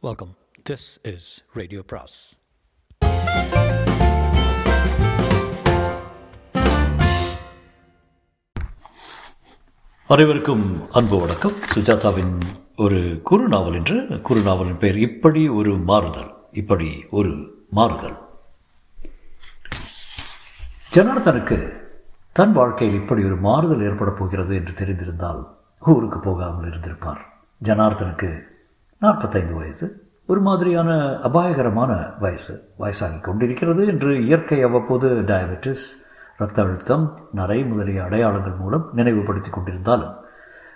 Welcome this is radio praise அனைவருக்கும் அன்பு வணக்கம். சுஜாதாவின் ஒரு குறுநாவல் என்று குறுநாவலின் பெயர் இப்படி ஒரு மாறுதல் இப்படி ஒரு மாறுதல். ஜனார்தனுக்கு தன் வாழ்க்கையில் இப்படி ஒரு மாறுதல் ஏற்பட போகிறது என்று தெரிந்திருந்தால் ஊருக்கு போகாமல் இருந்திருப்பார். ஜனார்தனுக்கு நாற்பத்தைந்து வயசு. ஒரு மாதிரியான அபாயகரமான வயசு. வயசாகி கொண்டிருக்கிறது என்று இயற்கை அவ்வப்போது டயபெட்டிஸ் இரத்த அழுத்தம் நரை முதலிய அடையாளங்கள் மூலம் நினைவுபடுத்தி கொண்டிருந்தாலும்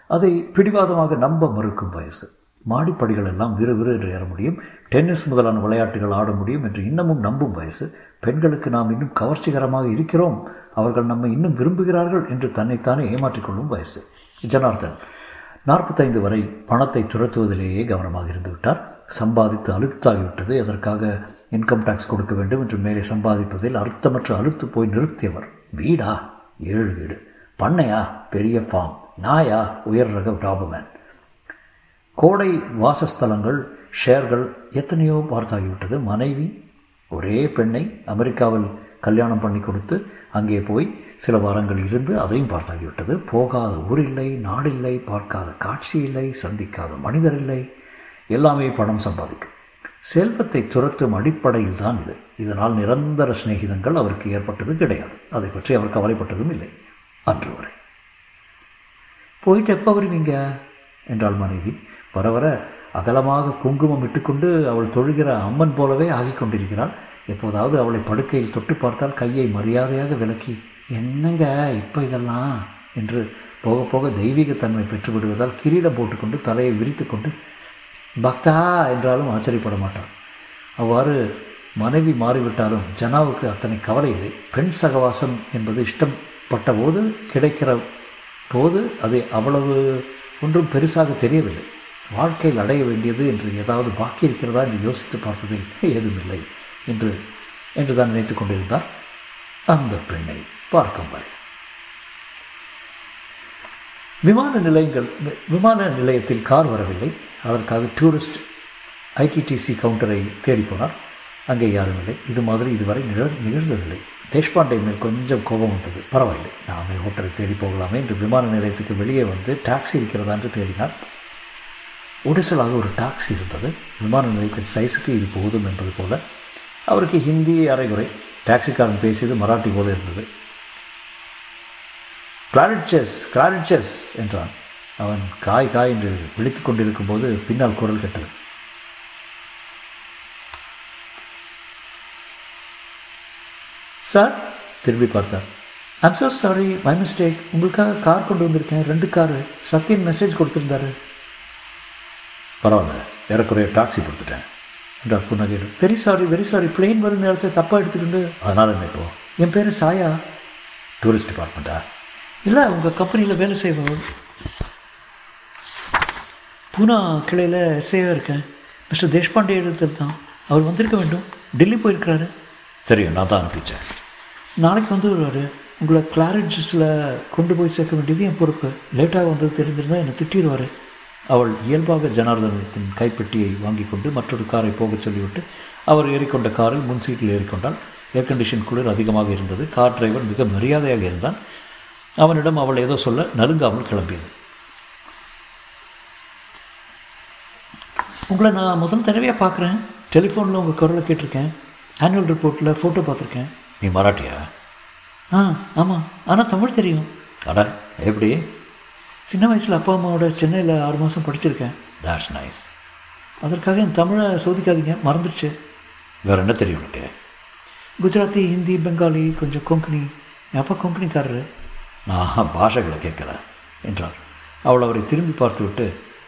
அதை பிடிவாதமாக நம்ப மறுக்கும் வயசு. மாடிப்படிகள் எல்லாம் விறுவிறு என்று ஏற முடியும். டென்னிஸ் முதலான விளையாட்டுகள் ஆட முடியும் என்று இன்னமும் நம்பும் வயசு. பெண்களுக்கு நாம் இன்னும் கவர்ச்சிகரமாக இருக்கிறோம். அவர்கள் நம்மை இன்னும் விரும்புகிறார்கள் என்று தன்னைத்தானே ஏமாற்றிக் கொள்ளும் வயசு. ஜனார்தன் நாற்பத்தைந்து வரை பணத்தை துரத்துவதிலேயே கவனமாக இருந்துவிட்டார். சம்பாதித்து அழுத்தாகிவிட்டது. அதற்காக இன்கம் டேக்ஸ் கொடுக்க வேண்டும் என்று மேலே சம்பாதிப்பதில் அர்த்தமற்ற அழுத்து போய் நிறுத்தியவர். வீடா? ஏழு வீடு. பண்ணையா? பெரிய ஃபார்ம் நாயா? உயர் ரக டாபுமேன். கோடை வாசஸ்தலங்கள் ஷேர்கள் எத்தனையோ பார்த்தாகிவிட்டது. மனைவி ஒரே பெண்ணை அமெரிக்காவில் கல்யாணம் பண்ணி கொடுத்து அங்கே போய் சில வாரங்கள் இருந்து அதையும் பார்த்தாகிவிட்டது. போகாத ஊரில்லை நாடில்லை பார்க்காத காட்சி இல்லை சந்திக்காத மனிதர் இல்லை. எல்லாமே பணம் சம்பாதிக்கும். செல்வத்தை துரத்தும் அடிப்படையில் தான் இது. இதனால் நிரந்தர சிநேகிதங்கள் அவருக்கு ஏற்பட்டது கிடையாது. அதை பற்றி அவர் கவலைப்பட்டதும் இல்லை. அன்று வரை போயிட்டு எப்போ வருவீங்க? என்றாள் மனைவி. வர வர அகலமாக குங்குமம் இட்டுக்கொண்டு அவள் தொழுகிற அம்மன் போலவே ஆகிக் கொண்டிருக்கிறாள் எப்போதாவது அவளை படுக்கையில் தொட்டு பார்த்தால் கையை மரியாதையாக விலக்கி என்னங்க இப்போ இதெல்லாம்? என்று போக போக தெய்வீகத்தன்மை பெற்றுவிடுவதால் கிரீடம் போட்டுக்கொண்டு தலையை விரித்து கொண்டு பக்தா என்றாலும் ஆச்சரியப்பட மாட்டான். அவ்வாறு மனைவி மாறிவிட்டாலும் ஜனாவுக்கு அத்தனை கவலை இல்லை. பெண் சகவாசம் என்பது இஷ்டப்பட்ட போது கிடைக்கிற போது அது அவ்வளவு ஒன்றும் பெருசாக தெரியவில்லை. வாழ்க்கையில் அடைய வேண்டியது என்று ஏதாவது பாக்கி இருக்கிறதா என்று யோசித்து பார்த்ததில் ஏதுமில்லை. என்று என்று தான் நினைத்து கொண்டிருந்தார் அந்த பெண்ணை பார்க்கும் வரை. விமான நிலையங்கள் விமான நிலையத்தில் கார் வரவில்லை. அதற்காக டூரிஸ்ட் ஐடிடிசி கவுண்டரை தேடி போனார். அங்கே யாரும் இல்லை. இது மாதிரி இதுவரை நிகழ் நிகழ்ந்ததில்லை. தேஷ்பாண்டே மேல் கொஞ்சம் கோபம் வந்தது. பரவாயில்லை. நாமே ஹோட்டலை தேடி போகலாமே என்று விமான நிலையத்துக்கு வெளியே வந்து டாக்ஸி இருக்கிறதா என்று தேடினார். ஒடிசலாக ஒரு டாக்ஸி இருந்தது. விமான நிலையத்தின் சைஸுக்கு இது போதும் என்பது போல அவருக்கு ஹிந்தி அரைகுறை. டாக்ஸிக்காரன் பேசியது மராட்டி போல இருந்தது. கிளாரிட்சஸ் கிளாரிட்சஸ் என்றான். அவன் காய் காய் என்று விழித்து கொண்டிருக்கும் போது பின்னால் குரல் கேட்டது. சார் திரும்பி பார்த்தார். I'm so sorry my mistake உங்களுக்காக கார் கொண்டு வந்திருக்கேன். ரெண்டு காரு. சத்யன் மெசேஜ் கொடுத்துருந்தாரு. பரவாயில்ல. ஏறக்குறைய டாக்ஸி கொடுத்துட்டேன். என்றார் புன்னகையில் very sorry very sorry plane வரும் நேரத்தை தப்பாக எடுத்துக்கிண்டு அதனால் என்ன இப்போ? என் பேர் சாயா. டூரிஸ்ட் டிபார்ட்மெண்ட்டா இல்லை உங்கள் கம்பெனியில் வேலை செய்வோம் பூனா கிளையில் எஸ்ஏவாக இருக்கேன். மிஸ்டர் தேஷ்பாண்டே இடத்துல தான். அவர் வந்திருக்க வேண்டும். டெல்லி போயிருக்கிறாரு. தெரியும் நான் தான் அனுப்பிச்சேன். நாளைக்கு வந்து வருவார். உங்களை கிளாரிட்ஜஸில் கொண்டு போய் சேர்க்க வேண்டியது என் பொறுப்பு. லேட்டாக வந்தது தெரிஞ்சிருந்தால் என்னை திட்டிடுவார். அவள் இயல்பாக ஜனார்தனத்தின் கைப்பெட்டியை வாங்கி கொண்டு மற்றொரு காரை போகச் சொல்லிவிட்டு அவர் ஏறிக்கொண்ட காரில் முன் சீட்டில் ஏறிக்கொண்டால் ஏர் கண்டிஷன் குளிர் அதிகமாக இருந்தது. கார் டிரைவர் மிக மரியாதையாக இருந்தான். அவனிடம் அவள் ஏதோ சொல்ல நறுங்காமல் கிளம்பியது. உங்களை நான் முதல் தடவையாக பார்க்குறேன். டெலிஃபோனில் உங்கள் குரலை கேட்டிருக்கேன். ஆனுவல் ரிப்போர்ட்டில் ஃபோட்டோ பார்த்துருக்கேன். நீ மராட்டியா? ஆ ஆமாம் ஆனால் தமிழ் தெரியும். அட எப்படி? சின்ன வயசில் அப்பா அம்மாவோட சென்னையில் ஆறு மாதம் படிச்சிருக்கேன். தாட்ஸ் நைஸ் அதற்காக என் தமிழை சோதிக்காதீங்க மறந்துடுச்சு வேறு என்ன தெரியும் உனக்கு? குஜராத்தி ஹிந்தி பெங்காலி கொஞ்சம் கொங்கணி என் அப்பா கொங்கணிக்காரரு நான் பாஷைகளை கேட்கல என்றார். அவள் அவரை திரும்பி பார்த்துவிட்டு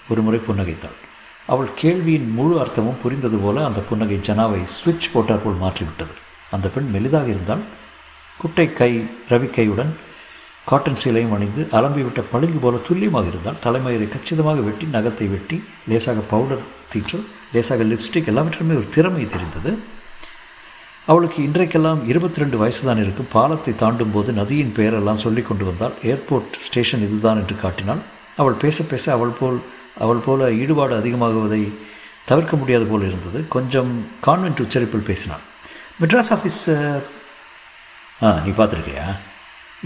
ஒரு முறை புன்னகைத்தாள். அவள் கேள்வியின் முழு அர்த்தமும் புரிந்தது போல அந்த புன்னகை ஜனாவை சுவிட்ச் போட்டார் போல் மாற்றிவிட்டது. அந்த பெண் மெலிதாக இருந்தால் குட்டை கை ரவிக்கையுடன் காட்டன் சீலையும் அணிந்து அலம்பிவிட்ட பளிங்கு போல துல்லியமாக இருந்தால் தலைமயிரை கச்சிதமாக வெட்டி நகத்தை வெட்டி லேசாக பவுடர் தீற்றல் லேசாக லிப்ஸ்டிக் எல்லாவற்றுமே ஒரு திறமை தெரிந்தது. அவளுக்கு இன்றைக்கெல்லாம் இருபத்தி ரெண்டு வயசு தான் இருக்கும். பாலத்தை தாண்டும் போது நதியின் பெயரெல்லாம் சொல்லி கொண்டு வந்தால் ஏர்போர்ட் ஸ்டேஷன் இதுதான் என்று காட்டினாள். அவள் பேச பேச அவள் போல் அவள் போல ஈடுபாடு அதிகமாகுவதை தவிர்க்க முடியாது போல் இருந்தது. கொஞ்சம் கான்வென்ட் உச்சரிப்பில் பேசினாள். மெட்ராஸ் ஆஃபீஸ் ஆ நீ பார்த்துருக்கியா?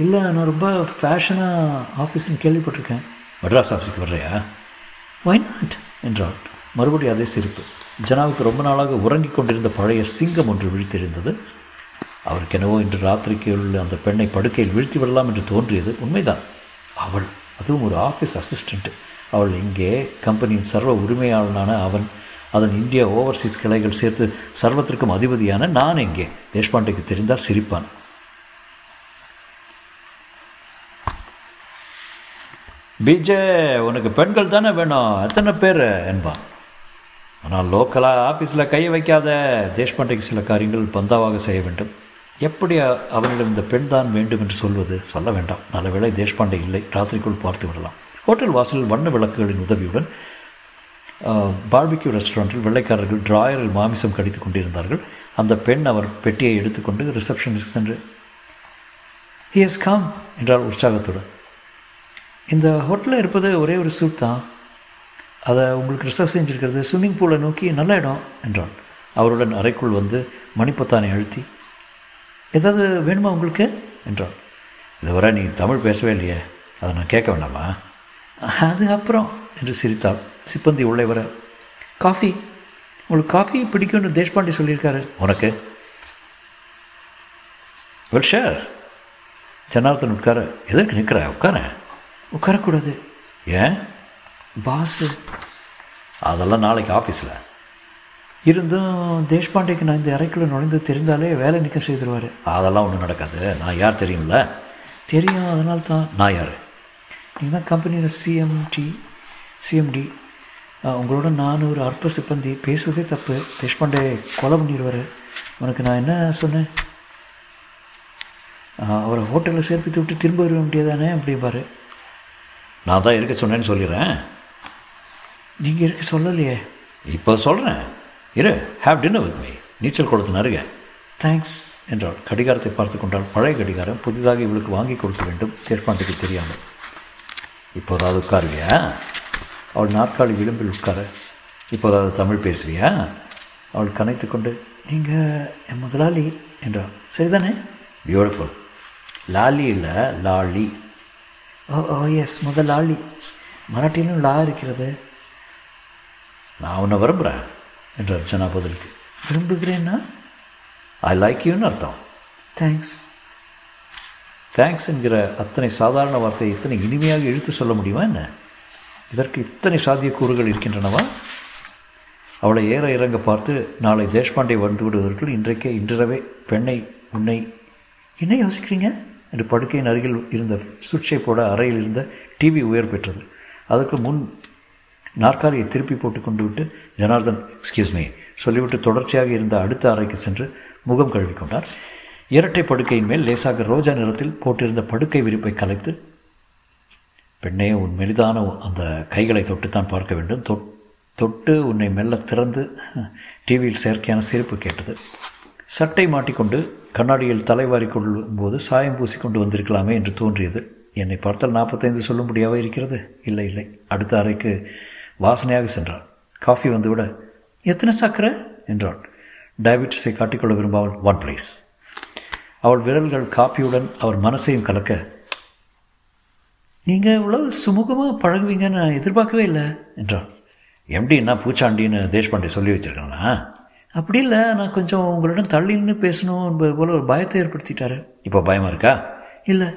இல்லை நான் ரொம்ப ஃபேஷனாக ஆஃபீஸ்னு கேள்விப்பட்டிருக்கேன். மெட்ராஸ் ஆஃபீஸுக்கு வர்றியா வை நாட் என்றாள். மறுபடியும் அதே சிரிப்பு. ஜனாவுக்கு ரொம்ப நாளாக உறங்கிக் கொண்டிருந்த பழைய சிங்கம் ஒன்று விழித்திருந்தது அவருக்கு என்னவோ இன்று ராத்திரிக்கு உள்ள அந்த பெண்ணை படுக்கையில் வீழ்த்தி விடலாம் என்று தோன்றியது உண்மைதான். அவள் அதுவும் ஒரு ஆஃபீஸ் அசிஸ்டண்ட் அவள் இங்கே கம்பெனியின் சர்வ உரிமையாளனான அவன். அதன் இந்தியா ஓவர்சீஸ் கிளைகள் சேர்த்து சர்வத்திற்கும் அதிபதியான நான் எங்கே தேஷ்பாண்டேக்கு தெரிந்தால் சிரிப்பான். பிஜே உனக்கு பெண்கள் தானே வேணும்? எத்தனை பேர் என்பான் ஆனால் லோக்கலாக ஆஃபீஸில் கையை வைக்காத தேஷ்பாண்டைக்கு சில காரியங்கள் பந்தாவாக செய்ய வேண்டும். எப்படி அவனிடம் இந்த பெண் தான் வேண்டும் என்று சொல்வது? சொல்ல வேண்டாம். நல்லவேளை தேஷ்பாண்டே இல்லை. ராத்திரிக்குள் பார்த்து விடலாம். ஹோட்டல் வாசலில் வண்ண விளக்குகளின் உதவியுடன் பார்பிக்யூ ரெஸ்டாரண்ட்டில் வெள்ளைக்காரர்கள் டிராயரில் மாமிசம் கடித்து கொண்டிருந்தார்கள். அந்த பெண் அவர் பெட்டியை எடுத்துக்கொண்டு ரிசப்ஷனிஸ்ட் சென்று எஸ் காம் என்றால் உற்சாகத்துடன். இந்த ஹோட்டலில் இருப்பது ஒரே ஒரு சூட் தான். அதை உங்களுக்கு ரிசர்வ் செஞ்சுருக்கிறது ஸ்விம்மிங் பூலை நோக்கி நல்ல இடம் என்றான். அவருடன் அறைக்குள் வந்து மணிப்பத்தானை அழுத்தி ஏதாவது வேணுமா உங்களுக்கு? என்றான். இதுவரை நீ தமிழ் பேசவே இல்லையே. அதை நான் கேட்க வேண்டாமா? அது அப்புறம் என்று சிரித்தாள். சிப்பந்தி உள்ளே வர காஃபி உங்களுக்கு காஃபி பிடிக்கும்னு தேஷ்பாண்டே சொல்லியிருக்காரு. உனக்கு? வெல் ஷேர் ஜனார்த்தன் உட்கார எதற்கு நிற்கிற? உட்கார. உட்காரக்கூடாது. ஏன்? பாஸு அதெல்லாம் நாளைக்கு ஆஃபீஸில். இருந்தும் தேஷ்பாண்டேக்கு நான் இந்த அறைக்குள்ளே நுழைந்து தெரிந்தாலே வேலை நிற்க செய்திருவார். அதெல்லாம் ஒன்றும் நடக்காது. நான் யார் தெரியும்ல? தெரியும் அதனால தான் நான் யார்? நீங்கள் தான் கம்பெனியில் சிஎம்டி சிஎம்டி உங்களோட நான் ஒரு அற்ப சிப்பந்தி. பேசுவதே தப்பு. தேஷ்பாண்டே கொலை பண்ணிடுவார். உனக்கு நான் என்ன சொன்னேன்? அவரை ஹோட்டலில் சேர்ப்பித்து விட்டு திரும்ப வர வேண்டியதானே அப்படிம்பாரு. நான் தான் இருக்க சொன்னேன்னு சொல்லிடுறேன். நீங்கள் இருக்க சொல்லலையே. இப்போ சொல்கிறேன் இரு ஹேவ் டின்னர் வித் மீ நீச்சல் குளத்து நருக தேங்க்ஸ் என்றாள். கடிகாரத்தை பார்த்து கொண்டால் பழைய கடிகாரம் புதிதாக இவளுக்கு வாங்கி கொடுக்க வேண்டும். தேர்ப்பாண்டுக்கு தெரியாமல். இப்போதாவது உட்காருவியா? அவள் நாற்காலி விளிம்பில் உட்கார. இப்போதாவது தமிழ் பேசுவியா? அவள் கனைத்து கொண்டு நீங்கள் என் முதலாளி என்றாள். சரிதானே? பியூட்டிஃபுல் லாலி இல்லை லாலி. ஓ ஓ எஸ் முதலாளி. மராட்டியிலும் லா இருக்கிறது. நான் உன்னை விரும்புகிறேன் என்று அர்ச்சனா பதிலுக்கு. விரும்புகிறேன்னா? ஐ லைக் யூன்னு அர்த்தம். தேங்க்ஸ் தேங்க்ஸ் என்கிற அத்தனை சாதாரண வார்த்தையை இத்தனை இனிமையாக இழுத்து சொல்ல முடியுமா என்ன? இதற்கு இத்தனை சாத்தியக்கூறுகள் இருக்கின்றனவா? அவளை ஏற இறங்க பார்த்து நாளை தேஷ்பாண்டே வந்து விடுவதற்குள் இன்றைக்கே இன்றிரவே பெண்ணை உன்னை என்ன யோசிக்கிறீங்க? என்று படுக்கையின் அருகில் இருந்த சுவிட்சை போட அறையில் இருந்த டிவி உயர் பெற்றது. அதற்கு முன் நாற்காலியை திருப்பி போட்டு கொண்டு விட்டு ஜனார்தன் எக்ஸ்கியூஸ் மீ சொல்லிவிட்டு தொடர்ச்சியாக இருந்த அடுத்த அறைக்கு சென்று முகம் கழுவிக்கொண்டார் இரட்டை படுக்கையின் மேல் லேசாக ரோஜா நிறத்தில் போட்டிருந்த படுக்கை விரிப்பை கலைத்து பெண்ணே உன் மெலிதான அந்த கைகளை தொட்டுத்தான் பார்க்க வேண்டும். தொட்டு உன்னை மெல்ல திறந்து டிவியில் செயற்கையான சிரிப்பு கேட்டது. சட்டை மாட்டிக்கொண்டு கண்ணாடியில் தலைவாரி கொள்ளும்போது சாயம் பூசி கொண்டு வந்திருக்கலாமே என்று தோன்றியது. என்னை பார்த்தால் நாற்பத்தைந்து சொல்லும்படியாக இருக்கிறது? இல்லை இல்லை. அடுத்த அறைக்கு வாசனையாக சென்றான். காஃபி வந்துவிட எத்தனை சக்கரை? என்றாள் டயபெட்டிஸை காட்டிக்கொள்ள விரும்பாமல் ஒன் பிளேஸ் அவள் விரல்கள் காப்பியுடன் அவர் மனசையும் கலக்க நீங்கள் இவ்வளோ சுமூகமாக பழகுவீங்கன்னு நான் எதிர்பார்க்கவே இல்லை என்றான். எம்டி என்ன பூச்சாண்டின்னு தேஷ்பாண்டே சொல்லி வச்சுருக்காங்களா? அப்படி இல்லை நான் கொஞ்சம் உங்களிடம் தள்ளி நின்று பேசணும் என்பது போல் ஒரு பயத்தை ஏற்படுத்திட்டாரு. இப்போ பயமாக இருக்கா? இல்லை.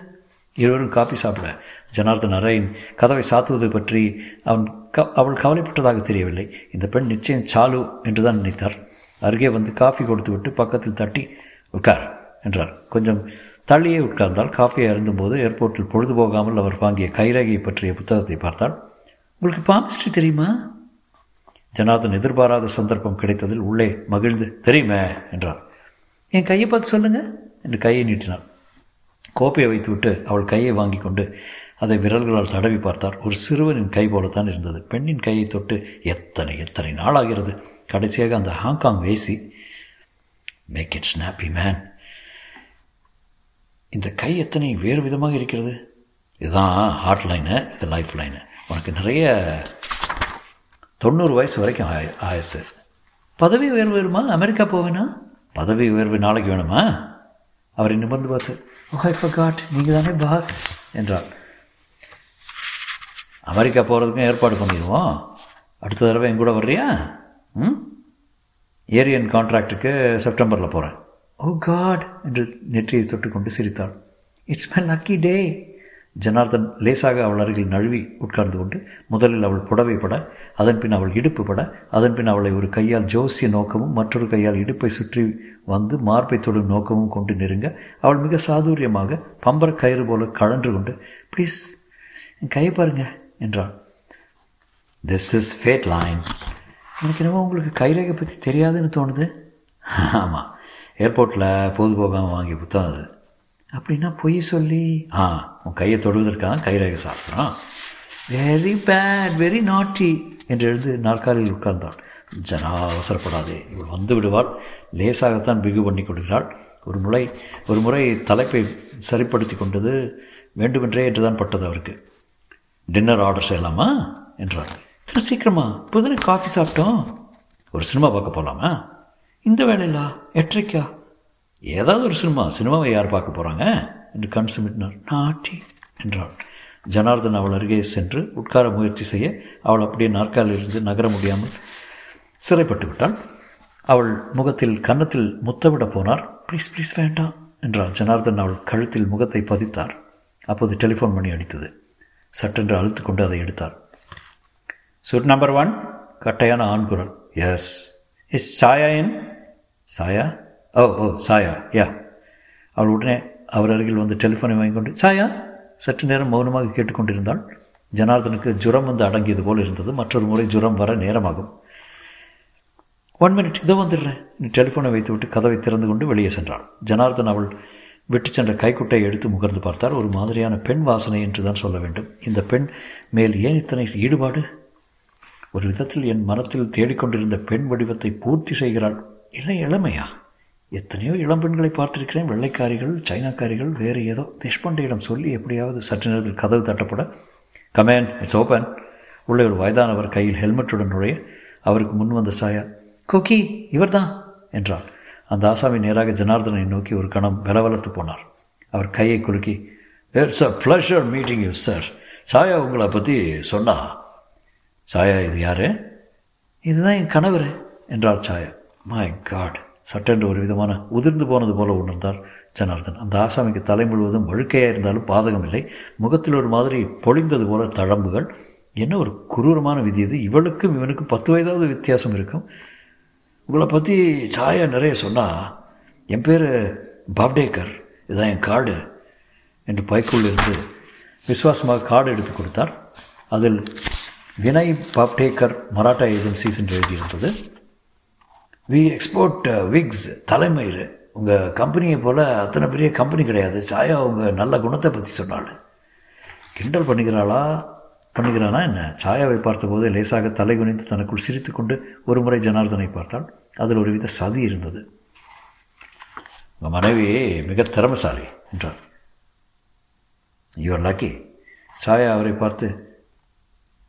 இருவரும் காப்பி சாப்பிட. ஜனார்தன் அறையின் கதவை சாத்துவது பற்றி அவன் க அவள் கவலைப்பட்டதாக தெரியவில்லை. இந்த பெண் நிச்சயம் சாலு என்று தான் நினைத்தார். அருகே வந்து காஃபி கொடுத்து விட்டு பக்கத்தில் தட்டி உட்கார் என்றார். கொஞ்சம் தள்ளியே உட்கார்ந்தால் காஃபியை அருந்தும்போது ஏர்போர்ட்டில் பொழுது போகாமல் அவர் வாங்கிய கைரேகையை பற்றிய புத்தகத்தை பார்த்தால் உங்களுக்கு பாமிஸ்ட்ரி தெரியுமா? ஜனாதன் எதிர்பாராத சந்தர்ப்பம் கிடைத்ததில் உள்ளே மகிழ்ந்து தெரியுமே என்றார். என் கையை பார்த்து சொல்லுங்கள் என்று கையை நீட்டினார். கோப்பையை வைத்துவிட்டு அவள் கையை வாங்கி கொண்டு அதை விரல்களால் தடவி பார்த்தார். ஒரு சிறுவனின் கை போலத்தான் இருந்தது. பெண்ணின் கையை தொட்டு எத்தனை எத்தனை நாளாகிறது? கடைசியாக அந்த ஹாங்காங் வேசி மேக் இட் ஸ்னாப்பி மேன் இந்த கை எத்தனை வேறு விதமாக இருக்கிறது? இதுதான் ஹார்ட் லைனு இது லைஃப் லைனு உனக்கு நிறைய தொண்ணூறு வயசு வரைக்கும் ஆய ஆயசு. பதவி உயர்வு வேணுமா? அமெரிக்கா போவேனா? பதவி உயர்வு நாளைக்கு வேணுமா? அவரை நிமிர்ந்து பார்த்து oh, ஓ காட் நீங்கள் தானே பாஸ் என்றார். அமெரிக்கா போகிறதுக்கும் ஏற்பாடு பண்ணிடுவோம். அடுத்த தடவை என் கூட வர்றியா? ம்? ஏரியன் கான்ட்ராக்டுக்கு செப்டம்பரில் போகிறேன் ஓ காட் என்று நெற்றியை தொட்டுக்கொண்டு சிரித்தாள். It's my lucky day Janardhan லேசாக அவள் அருகில் நழுவி உட்கார்ந்து கொண்டு முதலில் அவள் புடவை பட அதன்பின் அவள் இடுப்பு பட அதன் பின் அவளை ஒரு கையால் ஜோசிய நோக்கமும் மற்றொரு கையால் இடுப்பை சுற்றி வந்து மார்பை தொடும் நோக்கமும் கொண்டு நெருங்க அவள் மிக சாதுரியமாக பம்பர கயிறு போல கழன்று கொண்டு ப்ளீஸ் என் கையை பாருங்க என்றாள். திஸ் இஸ் ஃபேட் லைன் எனக்கு என்னவோ உங்களுக்கு கைரேகை பற்றி தெரியாதுன்னு தோணுது. ஆமாம் ஏர்போர்ட்டில் பொது போகாமல் வாங்கிய புத்தகம் அது. அப்படின்னா பொய் சொல்லி. ஆ உன் கையை தொடுவதற்காக கைரேக சாஸ்திரம். வெரி பேட் வெரி நாட்டி என்று எழுந்து நாற்காலியில் உட்கார்ந்தாள் ஜனா அவசரப்படாதே. இவள் வந்து விடுவாள். லேசாகத்தான் பிகு பண்ணி கொடுக்கிறாள் ஒரு முறை ஒரு முறை தலைப்பை சரிப்படுத்தி கொண்டது வேண்டுமென்றே என்றுதான் பட்டது அவருக்கு. டின்னர் ஆர்டர் செய்யலாமா? என்றார். திரு சீக்கிரமா புதுனை காஃபி சாப்பிட்டோம். ஒரு சினிமா பார்க்க போகலாமா இந்த வேலையிலா எட்டரைக்கா? ஏதாவது ஒரு சினிமா சினிமாவை யார் பார்க்க போகிறாங்க என்று கண் சுமிட்டினார் நாட்டி என்றாள் ஜனார்தன் அவள் அருகே சென்று உட்கார முயற்சி செய்ய அவள் அப்படியே நாற்காலிலிருந்து நகர முடியாமல் சிறைப்பட்டு விட்டாள். அவள் முகத்தில் கன்னத்தில் முத்தமிட போனார். ப்ளீஸ் ப்ளீஸ் வேண்டாம் என்றாள் ஜனார்தன் அவள் கழுத்தில் முகத்தை பதித்தார். அப்போது டெலிஃபோன் மணி அடித்தது. சட்டென்று அழுத்து கொண்டு அதை எடுத்தார். சுட் நம்பர் ஒன் கட்டையான ஆண் குரல். எஸ் இஸ் சாயா என் சாயா ஓ ஓ சாயா யா அவள் உடனே அவர் அருகில் வந்து டெலிஃபோனை வாங்கி கொண்டு சாயா சற்று நேரம் மௌனமாக கேட்டுக்கொண்டிருந்தாள் ஜனார்தனுக்கு ஜுரம் வந்து அடங்கியது போல் இருந்தது. மற்றொரு முறை ஜுரம் வர நேரமாகும். ஒன் மினிட் இதோ வந்துடுறேன். டெலிஃபோனை வைத்துவிட்டு கதவை திறந்து கொண்டு வெளியே சென்றாள் ஜனார்தன் அவள் விட்டு சென்ற கைக்குட்டையை எடுத்து முகர்ந்து பார்த்தால் ஒரு மாதிரியான பெண் வாசனை என்று தான் சொல்ல வேண்டும். இந்த பெண் மேல் ஏன் இத்தனை ஈடுபாடு? ஒரு விதத்தில் என் மனத்தில் தேடிக்கொண்டிருந்த பெண் வடிவத்தை பூர்த்தி செய்கிறாள். இல்லை இளமையா? எத்தனையோ இளம்பெண்களை பார்த்திருக்கிறேன். வெள்ளைக்காரிகள் சைனாக்காரிகள் வேறு ஏதோ தேஷ்பாண்டையிடம் சொல்லி எப்படியாவது சற்று நேரத்தில் கதவு தட்டப்பட. கமேன் இட்ஸ் ஓப்பன் உள்ளே ஒரு வயதானவர் கையில் ஹெல்மெட்டுடன் நுழைய அவருக்கு முன் வந்த சாயா கொக்கி இவர்தான் என்றார் அந்த ஆசாமி நேராக ஜனார்தனை நோக்கி ஒரு கணம் பலவலத்து போனார். அவர் கையை குலுக்கி it's a pleasure meeting you sir Chaya உங்களை பற்றி சொன்னா. சாயா இது யாரு? இதுதான் என் கணவர் என்றார் சாயா. மை காட் சட்டென்று ஒரு விதமான உதிர்ந்து போனது போல உணர்ந்தார் ஜனார்தன். அந்த ஆசாமிக்கு தலை முழுவதும் வழுக்கையாக இருந்தாலும் பாதகமில்லை முகத்தில் ஒரு மாதிரி பொழிந்தது போல தழம்புகள். என்ன ஒரு குரூரமான விதி இது. இவளுக்கும் இவனுக்கும் பத்து வயதாவது வித்தியாசம் இருக்கும். உங்களை பற்றி சாயா நிறைய சொன்னால் என் பேர் பாப்டேக்கர் இதான் என் கார்டு. என்று பைக்குள் இருந்து விசுவாசமாக கார்டு எடுத்து கொடுத்தார். அதில் வினய் பாப்டேக்கர் மராட்டா ஏஜென்சிஸ் என்று எழுதியிருந்தது. வி எக்ஸ்போர்ட் விக்ஸ் uh, தலைமயிர் உங்கள் கம்பெனியை போல் அத்தனை பெரிய கம்பெனி கிடையாது. சாயா உங்கள் நல்ல குணத்தை பற்றி சொன்னாள். கிண்டல் பண்ணிக்கிறாளா? பண்ணிக்கிறானா என்ன? சாயாவை பார்த்தபோது லேசாக தலை குனிந்து தனக்குள் சிரித்து கொண்டு ஒரு முறை ஜனார்தனை பார்த்தாள். அதில் ஒருவித சதி இருந்தது. உங்கள் மனைவி மிக திறமசாலி என்றார் யுவர் லக்கி சாயா அவரை பார்த்து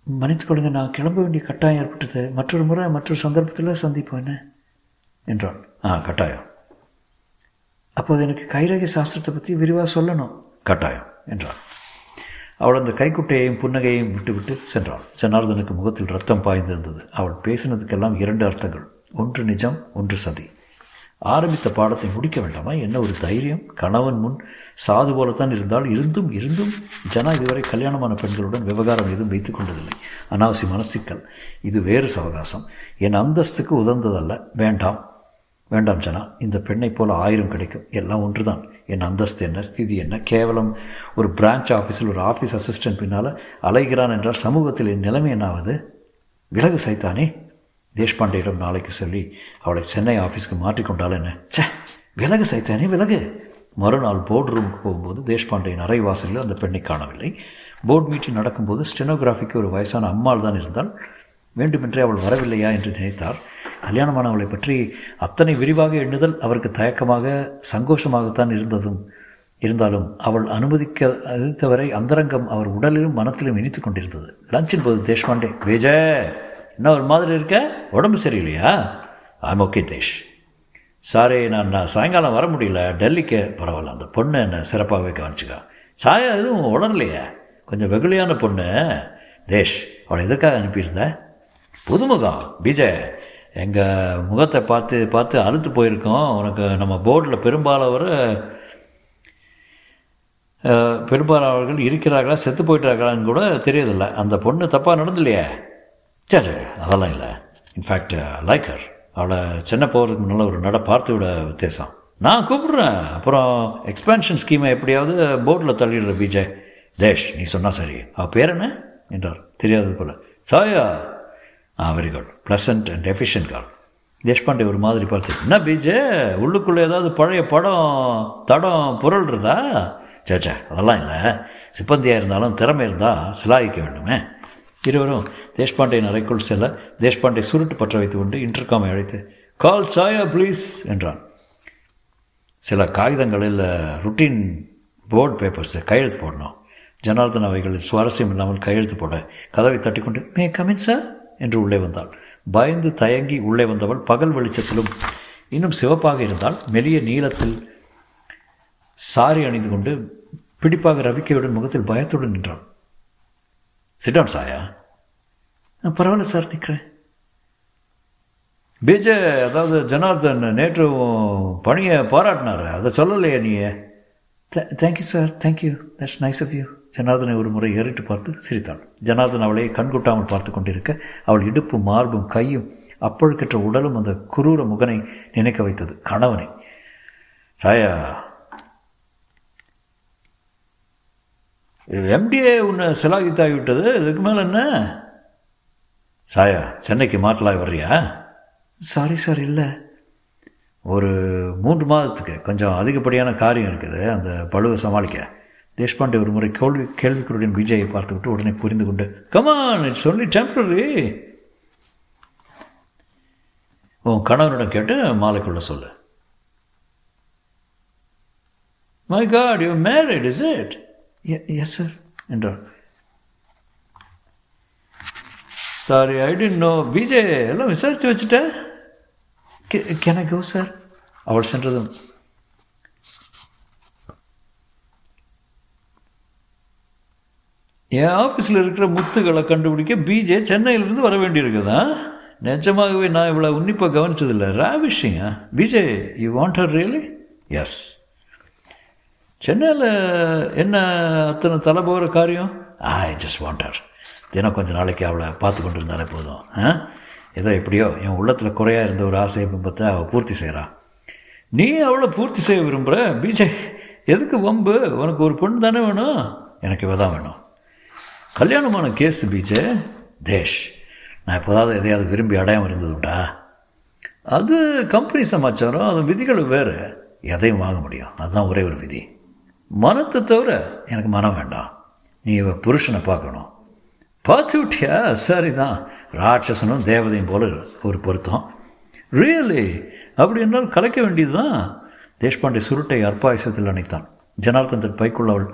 மன்னித்து கொடுங்க நான் கிளம்ப வேண்டிய கட்டாயம் ஏற்பட்டது. மற்றொரு முறை மற்றொரு சந்தர்ப்பத்தில் சந்திப்போம் என்ன? என்றாள் ஆ கட்டாயம். அப்போது எனக்கு கைரகி சாஸ்திரத்தை பற்றி விரிவாக சொல்லணும். கட்டாயம் என்றான். அவள் அந்த கைக்குட்டையையும் புன்னகையையும் விட்டுவிட்டு சென்றாள் ஜனார்தனுக்கு முகத்தில் ரத்தம் பாய்ந்திருந்தது. அவள் பேசினதுக்கெல்லாம் இரண்டு அர்த்தங்கள். ஒன்று நிஜம் ஒன்று சதி. ஆரம்பித்த பாடத்தை முடிக்க வேண்டாமா? என்ன ஒரு தைரியம்? கணவன் முன் சாது போலத்தான் இருந்தால் இருந்தும் இருந்தும் ஜனா இதுவரை கல்யாணமான பெண்களுடன் விவகாரம் எதுவும் வைத்துக் கொண்டதில்லை. அனாவசியமான சிக்கல். இது வேறு சவகாசம். என் அந்தஸ்துக்கு உதந்ததல்ல வேண்டாம். வேண்டாம் ஜனா இந்த பெண்ணைப் போல ஆயிரம் கிடைக்கும். எல்லாம் ஒன்று தான் என் அந்தஸ்து என்ன ஸ்திதி என்ன? கேவலம். ஒரு பிரான்ச் ஆஃபீஸில் ஒரு ஆஃபீஸ் அசிஸ்டன்ட் பின்னால் அலைகிறான் என்றால் சமூகத்தில் என் நிலைமை என்னாவது? விலகு சைத்தானே. தேஷ்பாண்டேயிடம் நாளைக்கு சொல்லி அவளை சென்னை ஆஃபீஸ்க்கு மாற்றிக்கொண்டால் என்ன? சே விலகு சைத்தானே விலகு. மறுநாள் போர்டு ரூமுக்கு போகும்போது தேஷ்பாண்டேயின் அறை வாசலில் அந்த பெண்ணை காணவில்லை. போர்டு மீட்டிங் நடக்கும்போது ஸ்டெனோகிராஃபிக்கு ஒரு வயசான அம்மாள் தான் இருந்தால் வேண்டுமென்றே அவள் வரவில்லையா என்று நினைத்தார். கல்யாணமானவளை பற்றி அத்தனை விரிவாக எண்ணுதல் அவருக்கு தயக்கமாக சங்கோஷமாகத்தான் இருந்ததும். இருந்தாலும் அவள் அனுமதிக்க அளித்தவரை அந்தரங்கம் அவர் உடலிலும் மனத்திலும் இனித்து கொண்டிருந்தது. லஞ்சின் போது தேஷ்பாண்டே விஜய் என்ன ஒரு மாதிரி இருக்க? உடம்பு சரியில்லையா? I'm okay Desh. சாரி நான் நான் சாயங்காலம் வர முடியல. டெல்லிக்கு பரவாயில்ல. அந்த பொண்ணு என்னை சிறப்பாகவே கவனிச்சுக்கா. சாயா எதுவும் உணரலையே கொஞ்சம் வெகுளியான பொண்ணு. தேஷ் அவளை எதற்காக அனுப்பியிருந்த? புதுமுகம் விஜய் எங்கள் முகத்தை பார்த்து பார்த்து அறுத்து போயிருக்கோம். உனக்கு நம்ம போர்டில் பெரும்பாலவர் பெரும்பாலானவர்கள் இருக்கிறார்களா செத்து போயிட்டார்களான்னு கூட தெரியதில்லை. அந்த பொண்ணு தப்பாக நடந்துலையே. சரி அதெல்லாம் இல்லை. இன்ஃபேக்ட் லைக்கர் அவளை சென்னை போகிறதுக்கு முன்னால் ஒரு நட பார்த்து விட வித்தியாசம். நான் கூப்பிடுறேன். அப்புறம் எக்ஸ்பேன்ஷன் ஸ்கீமை எப்படியாவது போர்டில் தள்ளிடுற பிஜே தேஷ் நீ சொன்னா சரி. அவள் பேர் என்ன? என்றார். தெரியாதது போல். Chaya ah very good pleasant and efficient girl. Deshpande ஒரு மாதிரி பார்த்து என்ன பீஜே உள்ளுக்குள்ளே ஏதாவது பழைய படம் தடம் பொருள் இருந்தா சேச்சா அதெல்லாம் இல்லை. சிப்பந்தியாக இருந்தாலும் திறமை இருந்தால் சிலாயிக்க வேண்டுமே. இருவரும் தேஷ்பாண்டே அறைக்குள் செல்ல தேஷ்பாண்டே சுருட்டு பற்ற வைத்து கொண்டு இன்டர்காமை அழைத்து கால் சாயா ப்ளீஸ் என்றான். சில காகிதங்களில் ருட்டீன் போர்டு பேப்பர்ஸ் கையெழுத்து போடணும். ஜனார்தன் அவைகளில் சுவாரஸ்யம் இல்லாமல் கையெழுத்து போட கதவை தட்டிக்கொண்டு மே கமின் சார் என்று உள்ளே வந்தாள். பயந்து தயங்கி உள்ளே வந்தவள் பகல் வெளிச்சத்திலும் இன்னும் சிவப்பாக இருந்தால் மெலிய நீளத்தில் சாரி அணிந்து கொண்டு பிடிப்பாக ரவிக்கையுடன் முகத்தில் பயத்துடன் நின்றான் சிட்டான் சாயா பரவாயில்ல சார் நிற்கிறேன் பிஜே அதாவது ஜனார்தன் நேற்று பணியை பாராட்டினார். அதை சொல்லலையே நீயே. Thank you sir thank you that's nice of you ஜனார்தனை ஒரு முறை ஏறிட்டு பார்த்து சிரித்தாள் ஜனார்தன் அவளை கண்கொட்டாமல் பார்த்து கொண்டிருக்க அவள் இடுப்பு மார்பும் கையும் அப்பொழுக்கற்ற உடலும் அந்த குரூர முகனை நினைக்க வைத்தது. கணவனை. சாயா. எம்டிஏ உன்னை சிலாகித்தாகிவிட்டது. இதுக்கு மேலே என்ன? சாயா சென்னைக்கு மாற்றலாக வர்றியா? சாரி சார் இல்லை. ஒரு மூன்று மாதத்துக்கு கொஞ்சம் அதிகப்படியான காரியம் இருக்குது அந்த பழுவை சமாளிக்க. தேஷ்பாண்டே ஒரு முறை கேள்வி கேள்விக்குருடன் விஜயை பார்த்துவிட்டு உடனே புரிந்து கொண்டு கமான் இட்ஸ் ஒன்லி டெம்பரரி உன் கணவனிடம் கேட்டு மாலைக்குள்ள சொல்லு. My god you married is it yes sir என்றார். Sorry I didn't know PJ எல்லாம் விசாரித்து வச்சுட்டேன். கேன் கோ சார் அவள் சென்றதும் என் ஆஃபீஸில் இருக்கிற முத்துகளை கண்டுபிடிக்க பிஜே சென்னையிலிருந்து வர வேண்டியிருக்குதா? நிஜமாகவே நான் இவ்வளோ உன்னிப்பாக கவனிச்சதில்லை. Ravishing PJ you want her really yes சென்னையில் என்ன அத்தனை தலை போகிற காரியம்? ஐ ஜஸ்ட் வாண்ட் ஹர் தினம் கொஞ்சம் நாளைக்கு அவளை பார்த்து கொண்டு இருந்தாலே போதும். ஆ? ஏதோ எப்படியோ என் உள்ளத்தில் குறையாக இருந்த ஒரு ஆசை பிம்பத்தை அவள் பூர்த்தி செய்கிறான் நீ அவளை பூர்த்தி செய்ய விரும்புகிற பிஜே எதுக்கு வம்பு? உனக்கு ஒரு பொண்ணு தானே வேணும்? எனக்கு இவ தான் வேணும். கல்யாணமான கேஸ் பிஜே தேஷ் நான் எப்போதாவது எதையாவது விரும்பி அடையாமல் இருந்ததுண்டா அது கம்பெனி சமாச்சாரம் அது விதிகள் வேறு. எதையும் வாங்க முடியும். அதுதான் ஒரே ஒரு விதி. மனத்தை தவிர எனக்கு மனம் வேண்டாம். நீ இவ புருஷனை பார்க்கணும். பார்த்து விட்டியா? சரிதான். ராட்சசனும் தேவதையும் போல ஒரு பொருத்தம். ரியலி அப்படி என்றால் கலைக்க வேண்டியதுதான். தேஷ்பாண்டே சுருட்டை அற்பாயசத்தில் அணைத்தான். ஜனார்தன் தன் பைக்குள்ள அவள்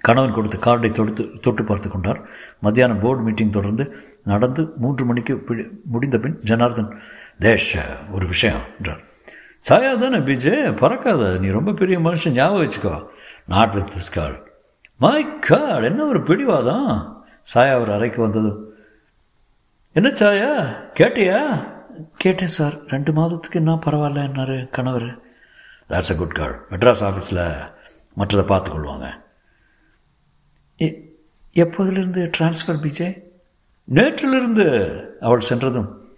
கணவன் கொடுத்த கார்டை தொடுத்து தொட்டு பார்த்து கொண்டார். மத்தியானம் போர்டு மீட்டிங் தொடர்ந்து நடந்து மூன்று மணிக்கு முடிந்த பின் ஜனார்தன் தேஷ் ஒரு விஷயம் என்றார். சாயா தானே பிஜே? பறக்காத. நீ ரொம்ப பெரிய மனுஷன். ஞாபகம் வச்சுக்கோ. Not with this girl my card என்ன ஒரு பிடிவாதம்? சாயா அவர் அறைக்கு வந்ததும் என்ன சாயா? கேட்டியா? கேட்டேன் சார். ரெண்டு மாதத்துக்கு என்ன பரவாயில்ல என்னாரு கணவர். That's a good card Madras ஆஃபீஸில் மற்றதை பார்த்துக்கொள்வாங்க. எ- எப்போதிலிருந்து டிரான்ஸ்ஃபர் பிஜே நேற்றிலிருந்து அவள் சென்றதும்.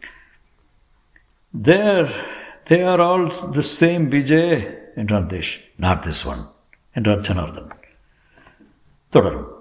There they are all the same PJ என்றான் தேஷ். நாட் திஸ் ஒன் என்றார் ஜனார்தன். தொடரும்.